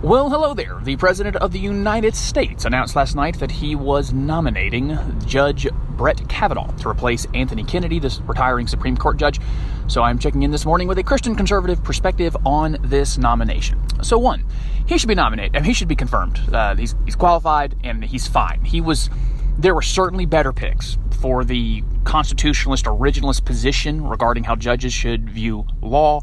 Well, hello there. The President of the United States announced last night that he was nominating Judge Brett Kavanaugh to replace Anthony Kennedy, the retiring Supreme Court judge. So I'm checking in this morning with a Christian conservative perspective on this nomination. So, one, he should be nominated. Mean, he should be confirmed. Uh, he's, he's qualified and he's fine. He was. There were certainly better picks for the constitutionalist originalist position regarding how judges should view law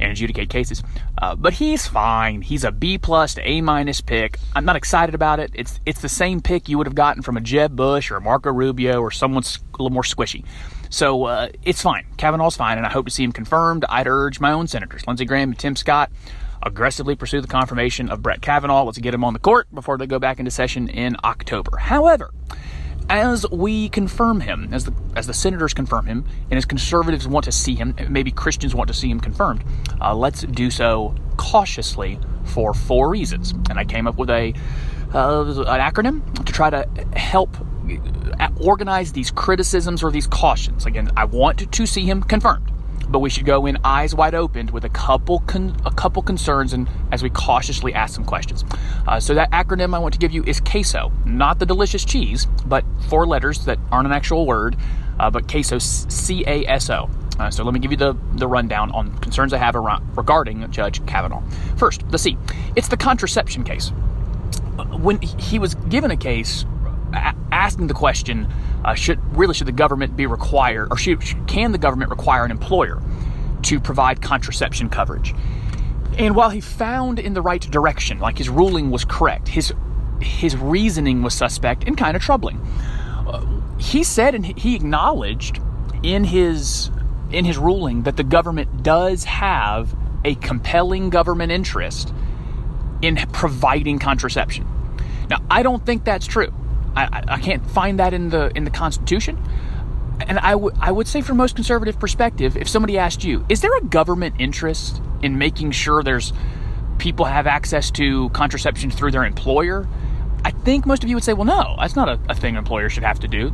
and adjudicate cases. Uh, but he's fine. He's a B plus to A minus pick. I'm not excited about it. It's it's the same pick you would have gotten from a Jeb Bush or Marco Rubio or someone a little more squishy. So uh, it's fine. Kavanaugh's fine, and I hope to see him confirmed. I'd urge my own senators, Lindsey Graham and Tim Scott, aggressively pursue the confirmation of Brett Kavanaugh. Let's get him on the court before they go back into session in October. However, as we confirm him, as the as the senators confirm him, and as conservatives want to see him, maybe Christians want to see him confirmed, uh, let's do so cautiously for four reasons. And I came up with a uh, an acronym to try to help uh, organize these criticisms or these cautions. Again, I want to see him confirmed but we should go in eyes wide open with a couple con- a couple concerns and as we cautiously ask some questions. Uh, so that acronym I want to give you is queso, not the delicious cheese, but four letters that aren't an actual word, uh, but queso, C A S O. Uh, so let me give you the, the rundown on concerns I have around, regarding Judge Kavanaugh. First, the C. It's the contraception case. Uh, when he was given a case asking the question uh, should really should the government be required or should, can the government require an employer to provide contraception coverage? And while he found in the right direction like his ruling was correct his his reasoning was suspect and kind of troubling. Uh, he said and he acknowledged in his in his ruling that the government does have a compelling government interest in providing contraception. Now i don't think that's true I, I can't find that in the in the Constitution. And I would say, from most conservative perspective, if somebody asked you, is there a government interest in making sure there's people have access to contraception through their employer? I think most of you would say, well, no, that's not a, a thing an employer should have to do.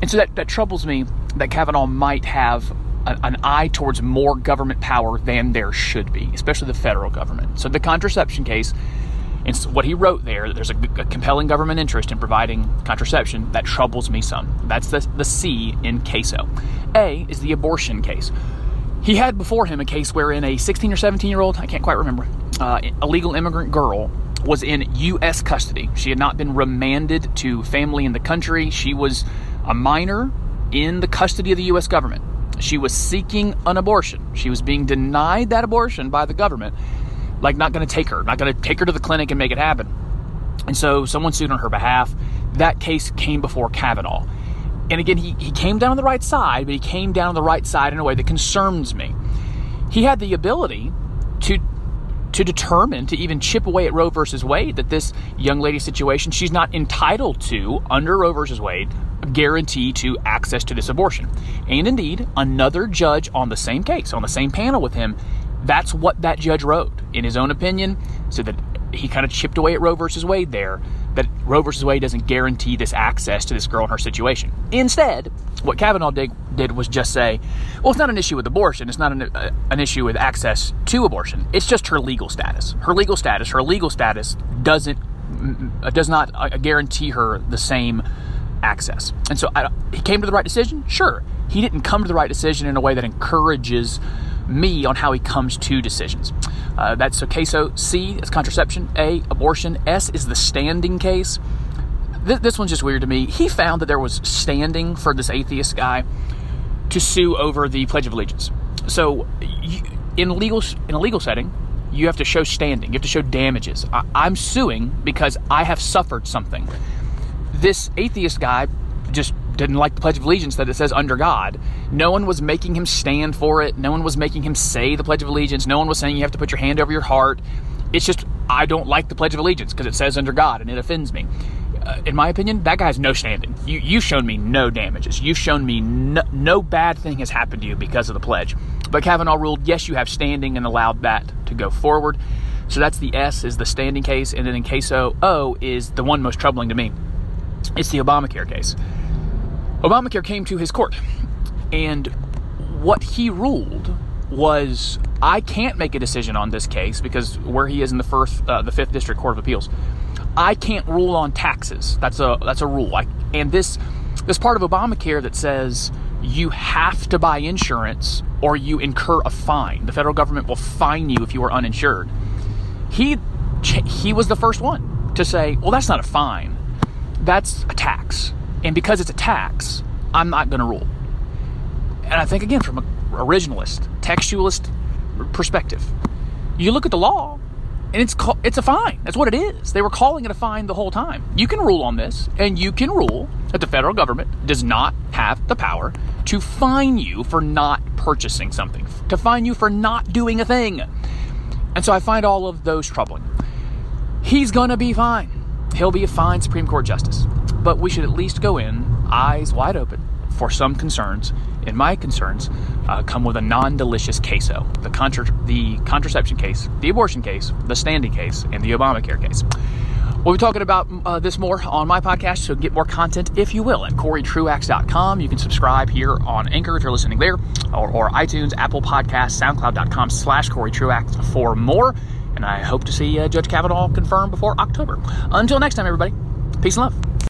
And so that, that troubles me that Kavanaugh might have a, an eye towards more government power than there should be, especially the federal government. So the contraception case and so what he wrote there, that there's a, a, compelling government interest in providing contraception, that troubles me some. That's the, the C in queso. A is the abortion case. He had before him a case wherein a 16 or 17 year old, I can't quite remember, uh, illegal immigrant girl was in U.S. custody. She had not been remanded to family in the country. She was a minor in the custody of the U.S. government. She was seeking an abortion. She was being denied that abortion by the government like not going to take her, not going to take her to the clinic and make it happen. And so someone sued on her behalf. That case came before Kavanaugh. And again, he, he came down on the right side, but he came down on the right side in a way that concerns me. He had the ability to to determine to even chip away at Roe versus Wade that this young lady situation she's not entitled to under Roe versus Wade a guarantee to access to this abortion. And indeed, another judge on the same case, on the same panel with him, that's what that judge wrote, in his own opinion, so that he kind of chipped away at Roe versus Wade there, that Roe versus Wade doesn't guarantee this access to this girl in her situation. Instead, what Kavanaugh did, did was just say, well, it's not an issue with abortion. It's not an, uh, an issue with access to abortion. It's just her legal status. Her legal status, her legal status doesn't, uh, does not uh, guarantee her the same access. And so I, he came to the right decision? Sure. He didn't come to the right decision in a way that encourages me on how he comes to decisions. Uh, that's. So C is contraception, A, abortion, S is the standing case. Th- this one's just weird to me. He found that there was standing for this atheist guy to sue over the Pledge of Allegiance. So you, in legal in a legal setting, you have to show standing. You have to show damages. I, I'm suing because I have suffered something. This atheist guy just didn't like the Pledge of Allegiance that it says under God. No one was making him stand for it. No one was making him say the Pledge of Allegiance. No one was saying you have to put your hand over your heart. It's just, I don't like the Pledge of Allegiance because it says under God and it offends me. Uh, in my opinion, that guy has no standing. You, you've shown me no damages. You've shown me no, no bad thing has happened to you because of the pledge. But Kavanaugh ruled, yes, you have standing and allowed that to go forward. So that's the S is the standing case. And then in case O, O is the one most troubling to me. It's the Obamacare case. Obamacare came to his court, and what he ruled was I can't make a decision on this case because where he is in the first, uh, the fifth district court of appeals, I can't rule on taxes. That's a that's a rule. I, and this this part of Obamacare that says you have to buy insurance or you incur a fine. The federal government will fine you if you are uninsured. He he was the first one to say, "Well, that's not a fine. That's a tax." And because it's a tax, I'm not going to rule. And I think again from a originalist, textualist perspective. You look at the law, and it's call, it's a fine. That's what it is. They were calling it a fine the whole time. You can rule on this, and you can rule that the federal government does not have the power to fine you for not purchasing something, to fine you for not doing a thing. And so I find all of those troubling. He's gonna be fine. He'll be a fine Supreme Court justice. But we should at least go in eyes wide open for some concerns and my concerns uh, come with a non-delicious queso: the contra- the contraception case, the abortion case, the standing case, and the Obamacare case. We'll be talking about uh, this more on my podcast, so get more content, if you will, at CoryTruax.com. You can subscribe here on Anchor if you're listening there, or, or iTunes, Apple Podcasts, SoundCloud.com slash Cory Truax for more. And I hope to see uh, Judge Kavanaugh confirmed before October. Until next time, everybody, peace and love.